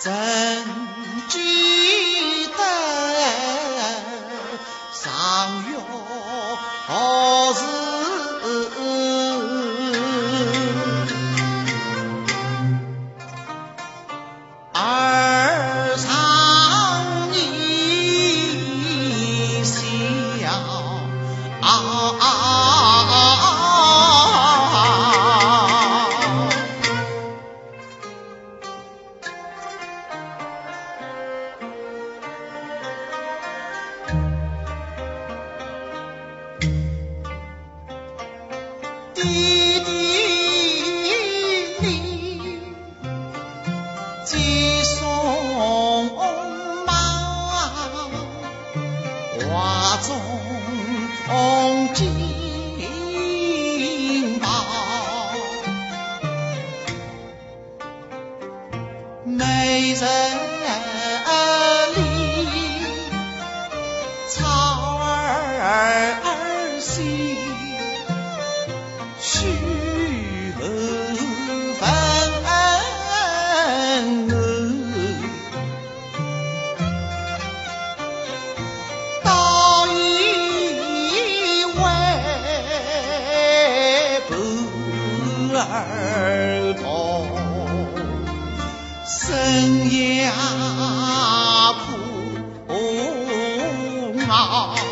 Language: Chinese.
在 ती 儿童，生涯苦熬。